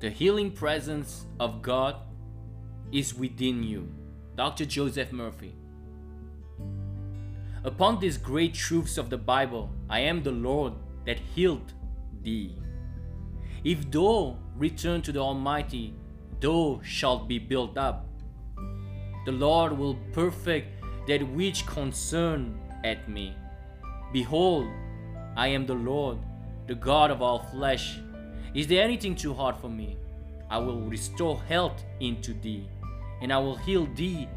The healing presence of God is within you. Dr. Joseph Murphy. Upon these great truths of the Bible, I am the Lord that healed thee. If thou return to the Almighty, thou shalt be built up. The Lord will perfect that which concern at me. Behold, I am the Lord, the God of all flesh. Is there anything too hard for me? I will restore health into thee, and I will heal thee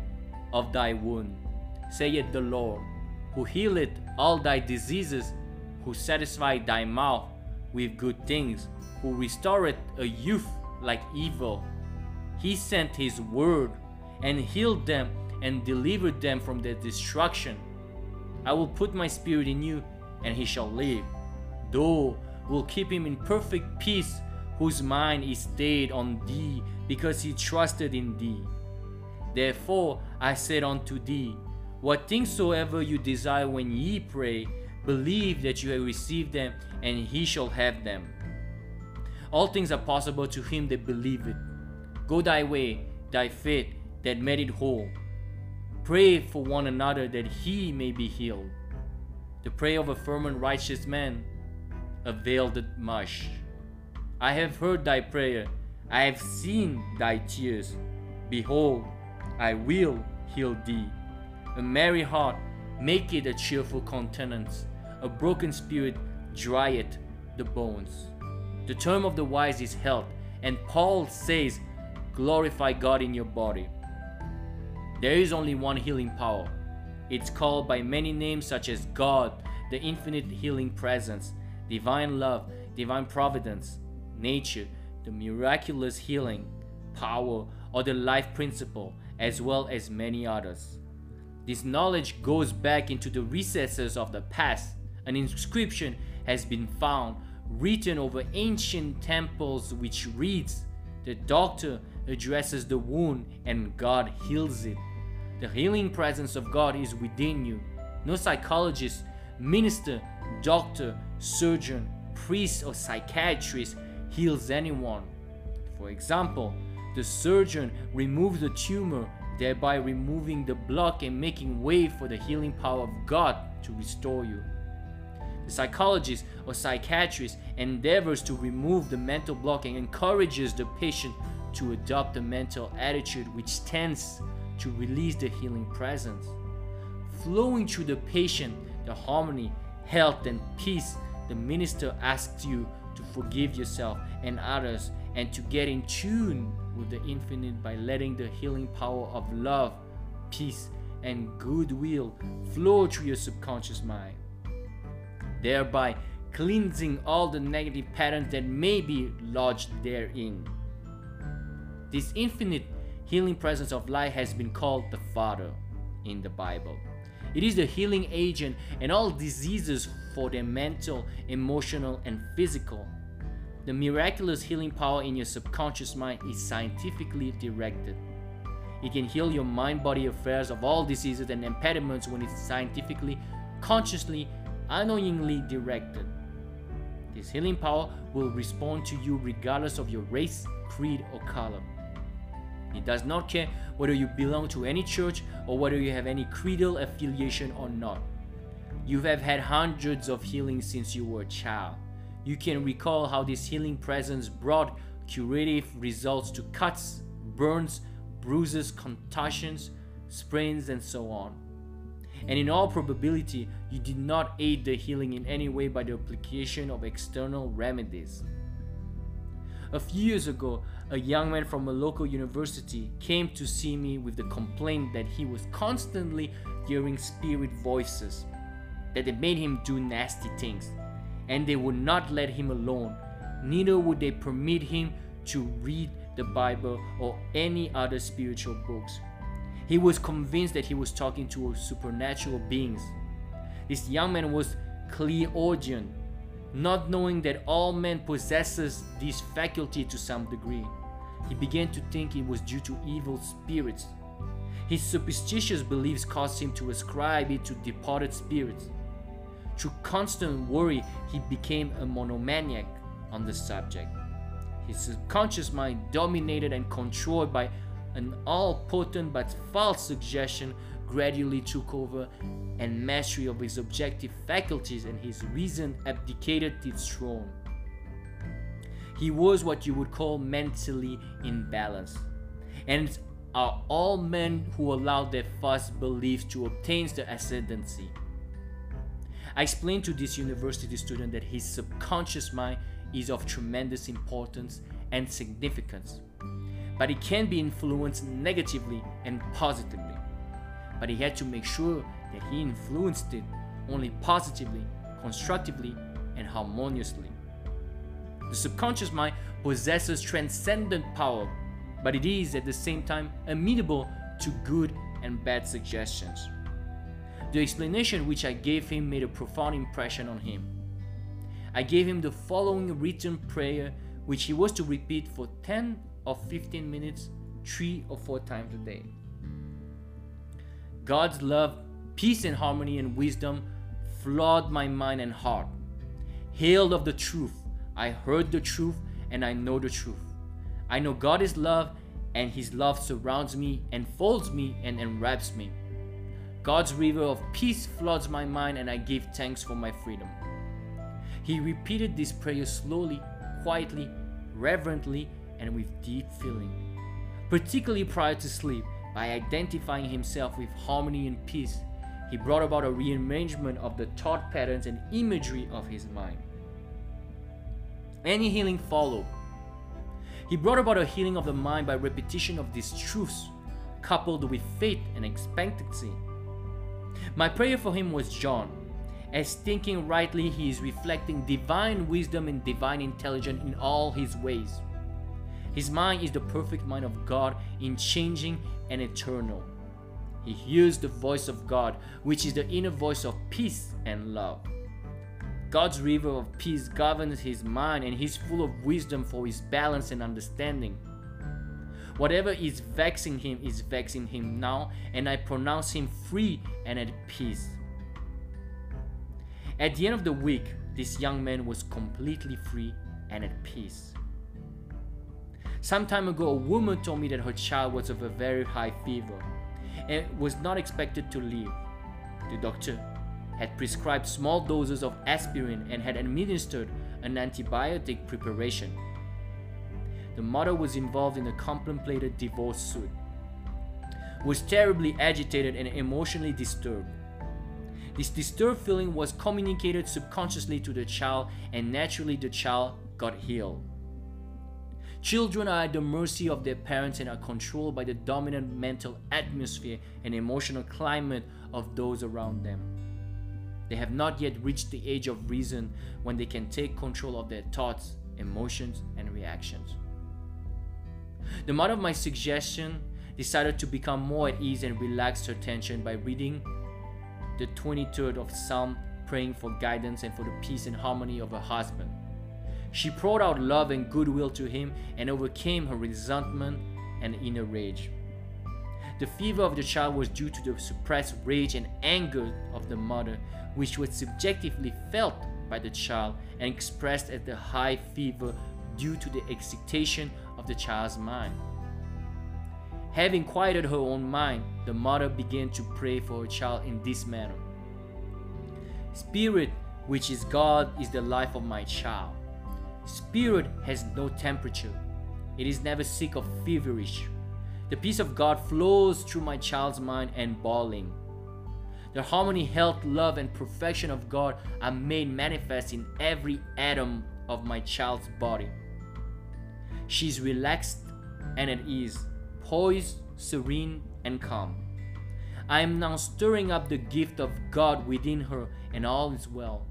of thy wound, saith the Lord, who healeth all thy diseases, who satisfied thy mouth with good things, who restoreth a youth like evil. He sent his word and healed them and delivered them from their destruction. I will put my spirit in you, and he shall live. Thou will keep him in perfect peace, whose mind is stayed on thee, because he trusted in thee. Therefore I said unto thee, What things soever you desire when ye pray, believe that you have received them, and he shall have them. All things are possible to him that believeth. Go thy way, thy faith that made it whole. Pray for one another that he may be healed. The prayer of a firm and righteous man availed much. I have heard thy prayer, I have seen thy tears. Behold, I will heal thee. A merry heart make it a cheerful countenance, a broken spirit drieth the bones. The term of the wise is health, and Paul says, Glorify God in your body. There is only one healing power. It's called by many names such as God, the infinite healing presence, divine love, divine providence, nature, the miraculous healing, power, or the life principle, as well as many others. This knowledge goes back into the recesses of the past. An inscription has been found written over ancient temples which reads, The doctor addresses the wound and God heals it. The healing presence of God is within you. No psychologist, minister, doctor, surgeon, priest, or psychiatrist heals anyone. For example, the surgeon removes the tumor, thereby removing the block and making way for the healing power of God to restore you. The psychologist or psychiatrist endeavors to remove the mental block and encourages the patient to adopt a mental attitude which tends to release the healing presence. Flowing through the patient, the harmony, health, and peace, the minister asks you to forgive yourself and others and to get in tune with the infinite by letting the healing power of love, peace, and goodwill flow through your subconscious mind, thereby cleansing all the negative patterns that may be lodged therein. This infinite healing presence of light has been called the Father in the Bible. It is the healing agent in all diseases for their mental, emotional, and physical. The miraculous healing power in your subconscious mind is scientifically directed. It can heal your mind body affairs of all diseases and impediments when it's scientifically, consciously, unknowingly directed. This healing power will respond to you regardless of your race, creed, or color. It does not care whether you belong to any church or whether you have any creedal affiliation or not. You have had hundreds of healings since you were a child. You can recall how this healing presence brought curative results to cuts, burns, bruises, contusions, sprains, and so on. And in all probability, you did not aid the healing in any way by the application of external remedies. A few years ago, a young man from a local university came to see me with the complaint that he was constantly hearing spirit voices, that they made him do nasty things, and they would not let him alone. Neither would they permit him to read the Bible or any other spiritual books. He was convinced that he was talking to supernatural beings. This young man was clairaudient, not knowing that all men possesses this faculty to some degree. He began to think it was due to evil spirits. His superstitious beliefs caused him to ascribe it to departed spirits. Through constant worry, he became a monomaniac on the subject. His subconscious mind, dominated and controlled by an all potent but false suggestion, gradually took over, and mastery of his objective faculties and his reason abdicated its throne. He was what you would call mentally imbalanced. And are all men who allow their false beliefs to obtain the ascendancy. I explained to this university student that his subconscious mind is of tremendous importance and significance, but it can be influenced negatively and positively. But he had to make sure that he influenced it only positively, constructively, and harmoniously. The subconscious mind possesses transcendent power but it is at the same time amenable to good and bad suggestions. The explanation which I gave him made a profound impression on him. I gave him the following written prayer which he was to repeat for 10 or 15 minutes, 3 or 4 times a day. God's love, peace and harmony and wisdom flood my mind and heart. Hail of the truth, I heard the truth and I know the truth. I know God is love, and His love surrounds me, enfolds me, and enwraps me. God's river of peace floods my mind, and I give thanks for my freedom. He repeated this prayer slowly, quietly, reverently, and with deep feeling. Particularly prior to sleep, by identifying himself with harmony and peace, he brought about a rearrangement of the thought patterns and imagery of his mind. Any healing followed, he brought about a healing of the mind by repetition of these truths, coupled with faith and expectancy. My prayer for him was John. As thinking rightly, he is reflecting divine wisdom and divine intelligence in all his ways. His mind is the perfect mind of God in changing and eternal. He hears the voice of God, which is the inner voice of peace and love. God's river of peace governs his mind and he's full of wisdom for his balance and understanding. Whatever is vexing him is vexing him now, and I pronounce him free and at peace. At the end of the week, this young man was completely free and at peace. Some time ago, a woman told me that her child was of a very high fever and was not expected to live. The doctor had prescribed small doses of aspirin and had administered an antibiotic preparation. The mother was involved in a contemplated divorce suit, was terribly agitated and emotionally disturbed. This disturbed feeling was communicated subconsciously to the child, and naturally, the child got healed. Children are at the mercy of their parents and are controlled by the dominant mental atmosphere and emotional climate of those around them. They have not yet reached the age of reason when they can take control of their thoughts, emotions, and reactions. The mother of my suggestion decided to become more at ease and relax her tension by reading the 23rd of Psalm, praying for guidance and for the peace and harmony of her husband. She poured out love and goodwill to him and overcame her resentment and inner rage. The fever of the child was due to the suppressed rage and anger of the mother, which was subjectively felt by the child and expressed as the high fever due to the excitation of the child's mind. Having quieted her own mind, the mother began to pray for her child in this manner Spirit, which is God, is the life of my child. Spirit has no temperature, it is never sick or feverish. The peace of God flows through my child's mind and boiling. The harmony, health, love, and perfection of God are made manifest in every atom of my child's body. She's relaxed and at ease, poised, serene, and calm. I am now stirring up the gift of God within her, and all is well.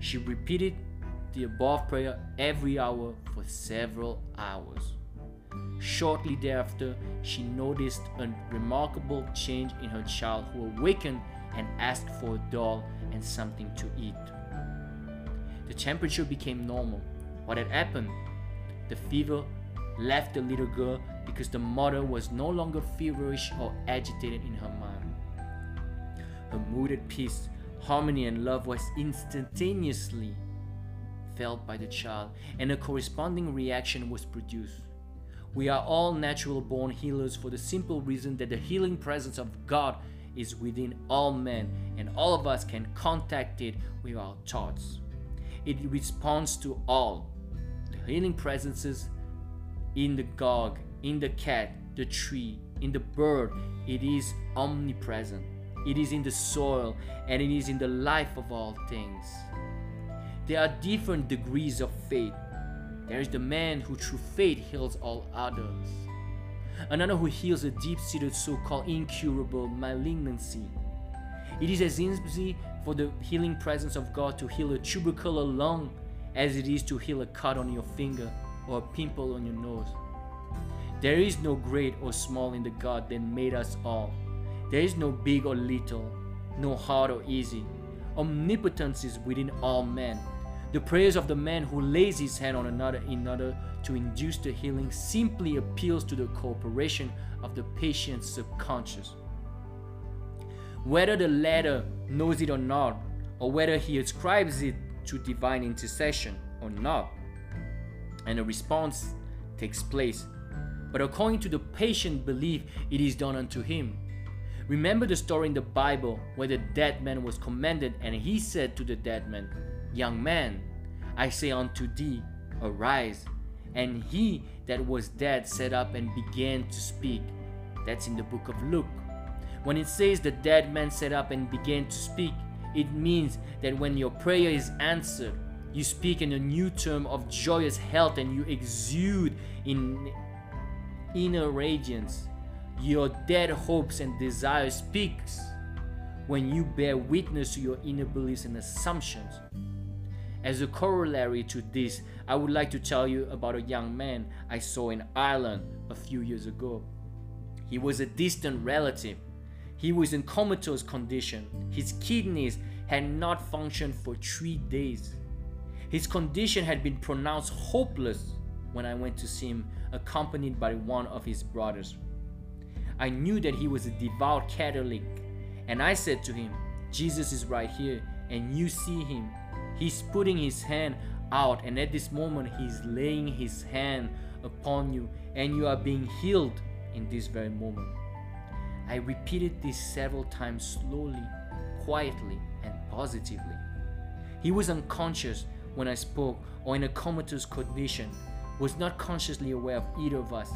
She repeated the above prayer every hour for several hours. Shortly thereafter, she noticed a remarkable change in her child who awakened and asked for a doll and something to eat. The temperature became normal. What had happened? The fever left the little girl because the mother was no longer feverish or agitated in her mind. Her mood at peace, Harmony and love was instantaneously felt by the child, and a corresponding reaction was produced. We are all natural born healers for the simple reason that the healing presence of God is within all men, and all of us can contact it with our thoughts. It responds to all. The healing presences in the dog, in the cat, the tree, in the bird, it is omnipresent. It is in the soil and it is in the life of all things. There are different degrees of faith. There is the man who through faith heals all others. Another who heals a deep seated so called incurable malignancy. It is as easy for the healing presence of God to heal a tubercular lung as it is to heal a cut on your finger or a pimple on your nose. There is no great or small in the God that made us all. There is no big or little, no hard or easy. Omnipotence is within all men. The prayers of the man who lays his hand on another in order to induce the healing simply appeals to the cooperation of the patient's subconscious. Whether the latter knows it or not, or whether he ascribes it to divine intercession or not, and a response takes place. But according to the patient belief, it is done unto him. Remember the story in the Bible where the dead man was commanded, and he said to the dead man, Young man, I say unto thee, arise. And he that was dead sat up and began to speak. That's in the book of Luke. When it says the dead man sat up and began to speak, it means that when your prayer is answered, you speak in a new term of joyous health and you exude in inner radiance. Your dead hopes and desires speaks when you bear witness to your inner beliefs and assumptions. As a corollary to this, I would like to tell you about a young man I saw in Ireland a few years ago. He was a distant relative. He was in comatose condition. His kidneys had not functioned for three days. His condition had been pronounced hopeless when I went to see him, accompanied by one of his brothers. I knew that he was a devout Catholic, and I said to him, Jesus is right here, and you see him. He's putting his hand out, and at this moment, he's laying his hand upon you, and you are being healed in this very moment. I repeated this several times slowly, quietly, and positively. He was unconscious when I spoke, or in a comatose condition, was not consciously aware of either of us.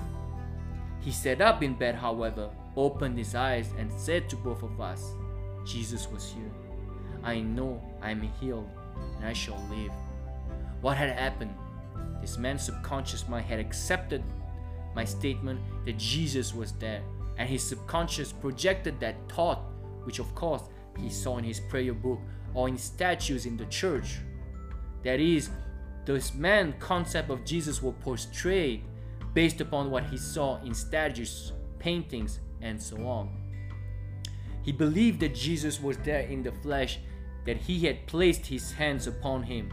He sat up in bed, however, opened his eyes, and said to both of us, Jesus was here. I know I am healed and I shall live. What had happened? This man's subconscious mind had accepted my statement that Jesus was there, and his subconscious projected that thought, which of course he saw in his prayer book or in statues in the church. That is, this man concept of Jesus was portrayed based upon what he saw in statues, paintings, and so on. He believed that Jesus was there in the flesh, that he had placed his hands upon him.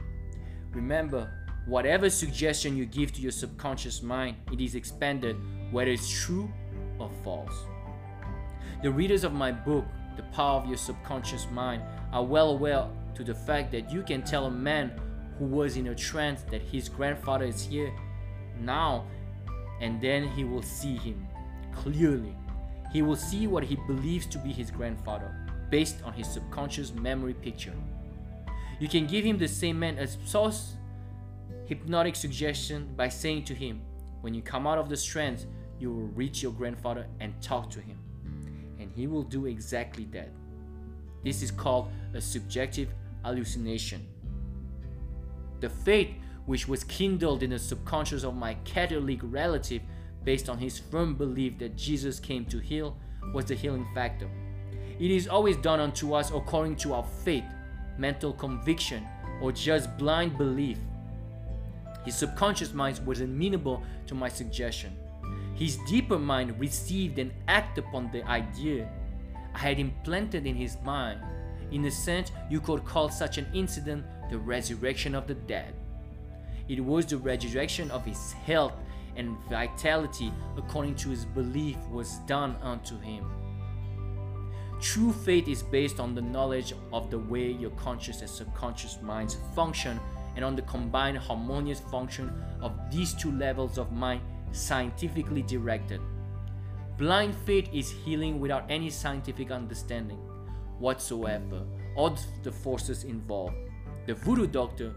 Remember, whatever suggestion you give to your subconscious mind, it is expanded, whether it's true or false. The readers of my book, The Power of Your Subconscious Mind, are well aware to the fact that you can tell a man who was in a trance that his grandfather is here now and then he will see him clearly. He will see what he believes to be his grandfather based on his subconscious memory picture. You can give him the same man a source hypnotic suggestion by saying to him, When you come out of the trance, you will reach your grandfather and talk to him. And he will do exactly that. This is called a subjective hallucination. The faith which was kindled in the subconscious of my Catholic relative based on his firm belief that Jesus came to heal, was the healing factor. It is always done unto us according to our faith, mental conviction, or just blind belief. His subconscious mind was amenable to my suggestion. His deeper mind received and acted upon the idea I had implanted in his mind. In a sense, you could call such an incident the resurrection of the dead. It was the resurrection of his health and vitality according to his belief was done unto him. True faith is based on the knowledge of the way your conscious and subconscious minds function and on the combined harmonious function of these two levels of mind scientifically directed. Blind faith is healing without any scientific understanding whatsoever of the forces involved. The voodoo doctor,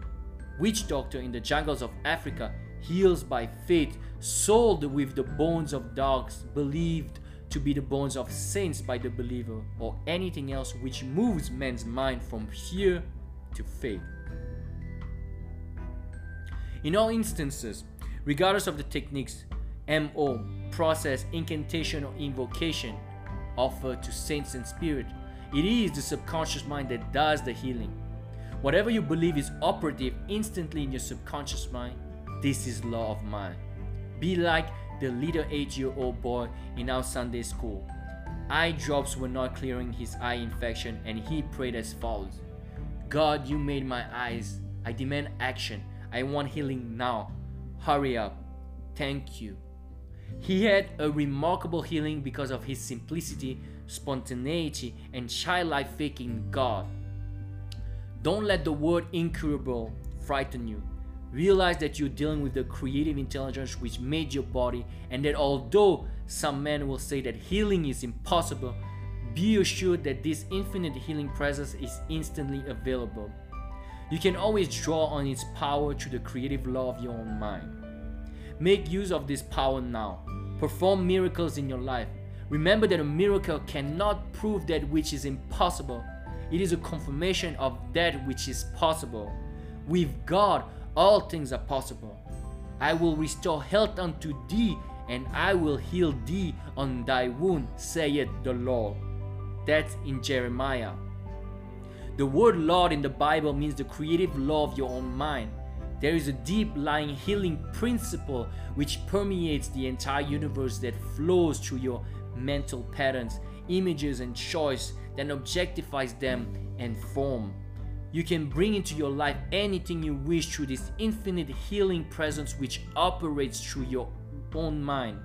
witch doctor in the jungles of Africa, heals by faith, sold with the bones of dogs, believed to be the bones of saints by the believer, or anything else which moves man's mind from fear to faith. In all instances, regardless of the techniques, MO, process, incantation, or invocation offered to saints and spirit, it is the subconscious mind that does the healing. Whatever you believe is operative instantly in your subconscious mind, this is law of mind. Be like the little eight year old boy in our Sunday school. Eye drops were not clearing his eye infection, and he prayed as follows God, you made my eyes. I demand action. I want healing now. Hurry up. Thank you. He had a remarkable healing because of his simplicity, spontaneity, and childlike faith in God. Don't let the word incurable frighten you. Realize that you're dealing with the creative intelligence which made your body, and that although some men will say that healing is impossible, be assured that this infinite healing presence is instantly available. You can always draw on its power through the creative law of your own mind. Make use of this power now. Perform miracles in your life. Remember that a miracle cannot prove that which is impossible, it is a confirmation of that which is possible. With God, all things are possible. I will restore health unto thee, and I will heal thee on thy wound, saith the Lord. That's in Jeremiah. The word Lord in the Bible means the creative law of your own mind. There is a deep lying healing principle which permeates the entire universe that flows through your mental patterns, images, and choice, then objectifies them and form. You can bring into your life anything you wish through this infinite healing presence which operates through your own mind.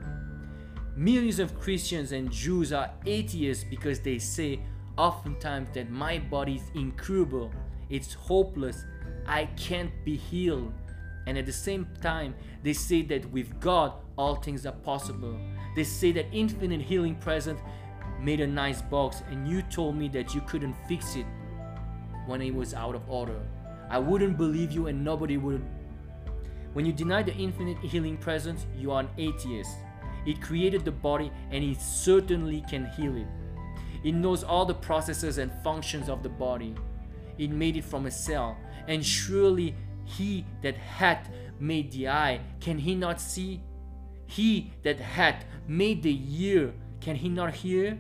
Millions of Christians and Jews are atheists because they say oftentimes that my body is incurable, it's hopeless, I can't be healed. And at the same time, they say that with God, all things are possible. They say that infinite healing present made a nice box and you told me that you couldn't fix it when it was out of order. I wouldn't believe you and nobody would. When you deny the infinite healing presence, you are an atheist. It created the body and it certainly can heal it. It knows all the processes and functions of the body. It made it from a cell, and surely he that hath made the eye, can he not see? He that hath made the ear, can he not hear?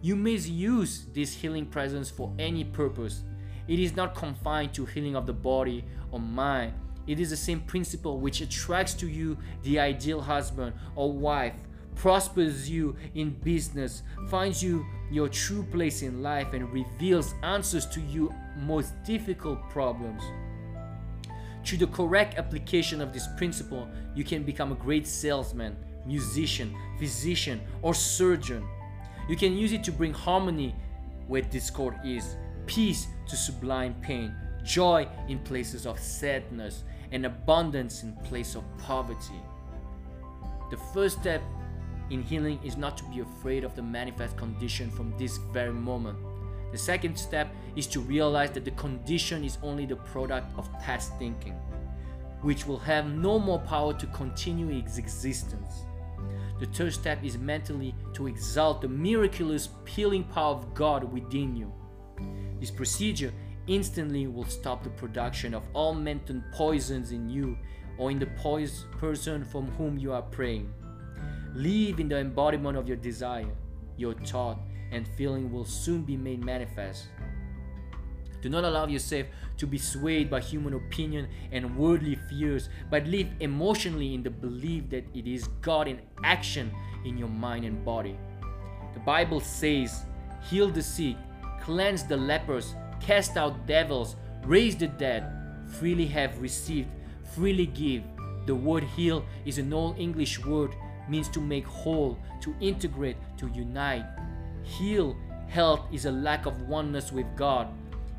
You misuse this healing presence for any purpose. It is not confined to healing of the body or mind. It is the same principle which attracts to you the ideal husband or wife, prospers you in business, finds you your true place in life, and reveals answers to your most difficult problems. Through the correct application of this principle, you can become a great salesman, musician, physician, or surgeon. You can use it to bring harmony where discord is, peace to sublime pain, joy in places of sadness, and abundance in place of poverty. The first step in healing is not to be afraid of the manifest condition from this very moment. The second step is to realize that the condition is only the product of past thinking, which will have no more power to continue its existence. The third step is mentally to exalt the miraculous healing power of God within you. This procedure instantly will stop the production of all mental poisons in you or in the person from whom you are praying. Live in the embodiment of your desire. Your thought and feeling will soon be made manifest. Do not allow yourself to be swayed by human opinion and worldly fears, but live emotionally in the belief that it is God in action in your mind and body. The Bible says, Heal the sick, cleanse the lepers, cast out devils, raise the dead, freely have received, freely give. The word heal is an old English word, means to make whole, to integrate, to unite. Heal Health is a lack of oneness with God.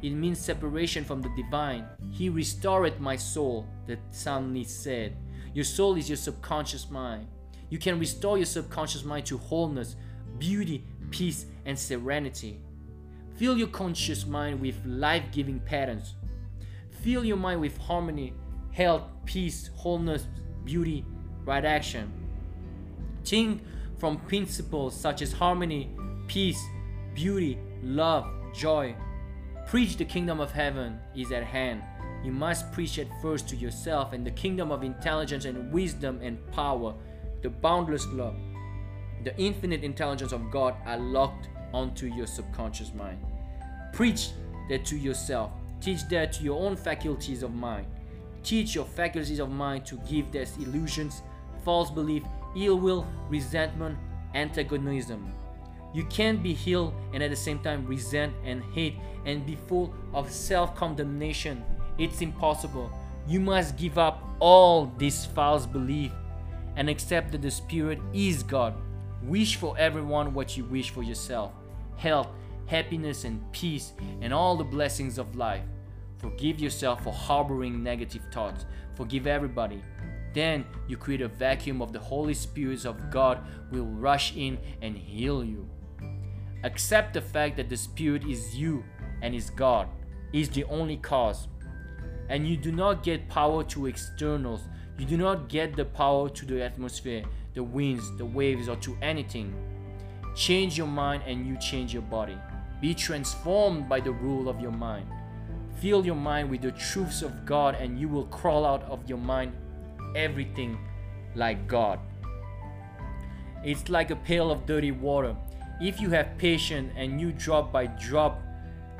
It means separation from the divine. He restored my soul, the psalmist said. Your soul is your subconscious mind. You can restore your subconscious mind to wholeness, beauty, peace, and serenity. Fill your conscious mind with life giving patterns. Fill your mind with harmony, health, peace, wholeness, beauty, right action. Think from principles such as harmony, peace, beauty, love, joy. Preach the kingdom of heaven is at hand. You must preach it first to yourself and the kingdom of intelligence and wisdom and power, the boundless love, the infinite intelligence of God are locked onto your subconscious mind. Preach that to yourself. Teach that to your own faculties of mind. Teach your faculties of mind to give their illusions, false belief, ill will, resentment, antagonism. You can't be healed and at the same time resent and hate and be full of self condemnation. It's impossible. You must give up all this false belief and accept that the Spirit is God. Wish for everyone what you wish for yourself health, happiness, and peace, and all the blessings of life. Forgive yourself for harboring negative thoughts. Forgive everybody. Then you create a vacuum of the Holy Spirit of God will rush in and heal you. Accept the fact that the Spirit is you and is God, is the only cause. And you do not get power to externals. You do not get the power to the atmosphere, the winds, the waves, or to anything. Change your mind and you change your body. Be transformed by the rule of your mind. Fill your mind with the truths of God and you will crawl out of your mind everything like God. It's like a pail of dirty water. If you have patience and you drop by drop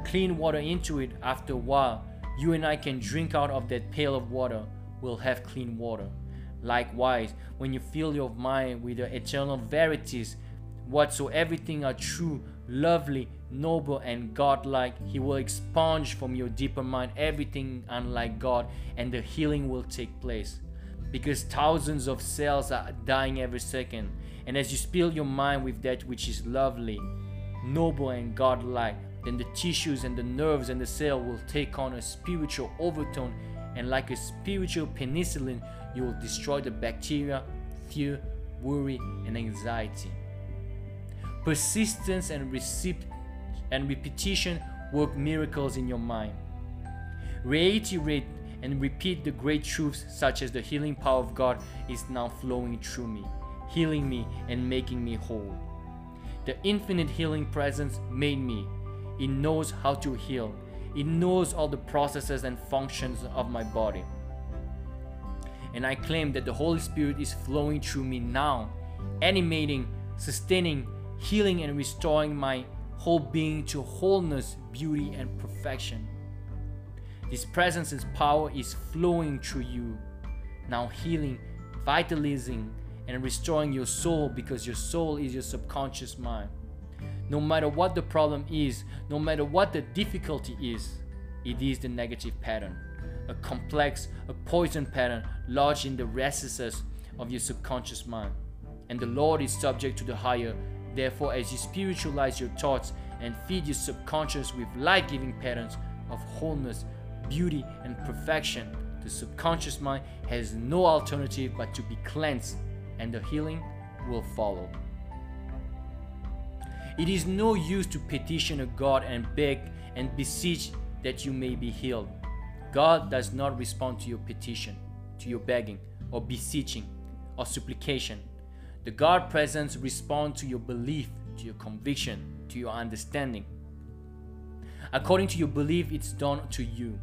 clean water into it after a while, you and I can drink out of that pail of water. We'll have clean water. Likewise, when you fill your mind with the eternal verities, whatsoever everything are true, lovely, noble, and godlike, He will expunge from your deeper mind everything unlike God, and the healing will take place. Because thousands of cells are dying every second, and as you fill your mind with that which is lovely, noble, and godlike, then the tissues and the nerves and the cell will take on a spiritual overtone, and like a spiritual penicillin, you will destroy the bacteria, fear, worry, and anxiety. Persistence and, recip- and repetition work miracles in your mind. Reiterate and repeat the great truths, such as the healing power of God is now flowing through me, healing me and making me whole. The infinite healing presence made me. It knows how to heal. It knows all the processes and functions of my body. And I claim that the Holy Spirit is flowing through me now, animating, sustaining, healing, and restoring my whole being to wholeness, beauty, and perfection. This presence and power is flowing through you, now healing, vitalizing, and restoring your soul because your soul is your subconscious mind. No matter what the problem is, no matter what the difficulty is, it is the negative pattern, a complex, a poison pattern lodged in the recesses of your subconscious mind. And the Lord is subject to the higher. Therefore, as you spiritualize your thoughts and feed your subconscious with life giving patterns of wholeness, beauty, and perfection, the subconscious mind has no alternative but to be cleansed, and the healing will follow. It is no use to petition a God and beg and beseech that you may be healed. God does not respond to your petition, to your begging, or beseeching, or supplication. The God presence responds to your belief, to your conviction, to your understanding. According to your belief, it's done to you.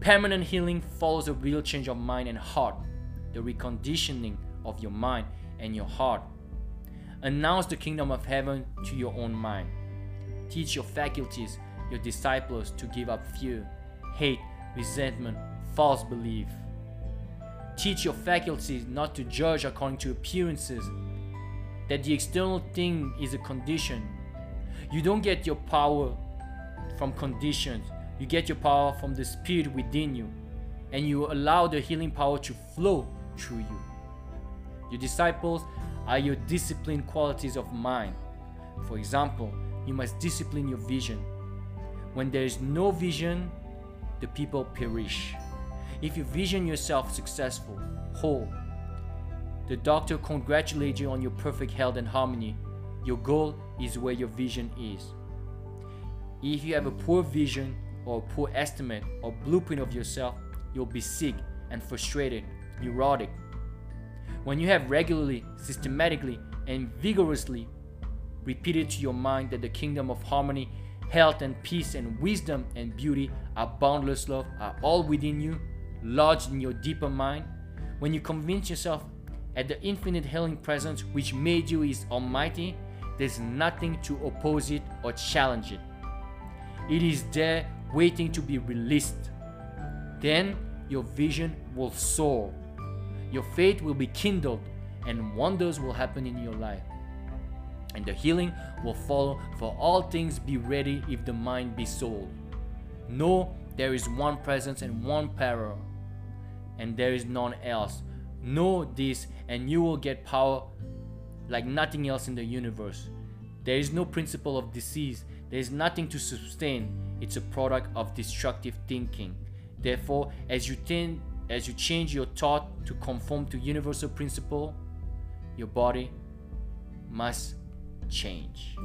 Permanent healing follows a real change of mind and heart, the reconditioning of your mind and your heart. Announce the kingdom of heaven to your own mind. Teach your faculties, your disciples, to give up fear, hate, resentment, false belief. Teach your faculties not to judge according to appearances, that the external thing is a condition. You don't get your power from conditions, you get your power from the Spirit within you, and you allow the healing power to flow through you. Your disciples are your disciplined qualities of mind. For example, you must discipline your vision. When there is no vision, the people perish. If you vision yourself successful, whole, the doctor congratulates you on your perfect health and harmony. Your goal is where your vision is. If you have a poor vision or a poor estimate or blueprint of yourself, you'll be sick and frustrated, neurotic. When you have regularly, systematically, and vigorously repeated to your mind that the kingdom of harmony, health, and peace, and wisdom and beauty are boundless love, are all within you, lodged in your deeper mind, when you convince yourself at the infinite healing presence which made you is almighty, there's nothing to oppose it or challenge it. It is there waiting to be released. Then your vision will soar. Your faith will be kindled and wonders will happen in your life. And the healing will follow, for all things be ready if the mind be sold. Know there is one presence and one power, and there is none else. Know this, and you will get power like nothing else in the universe. There is no principle of disease, there is nothing to sustain. It's a product of destructive thinking. Therefore, as you tend, as you change your thought to conform to universal principle, your body must change.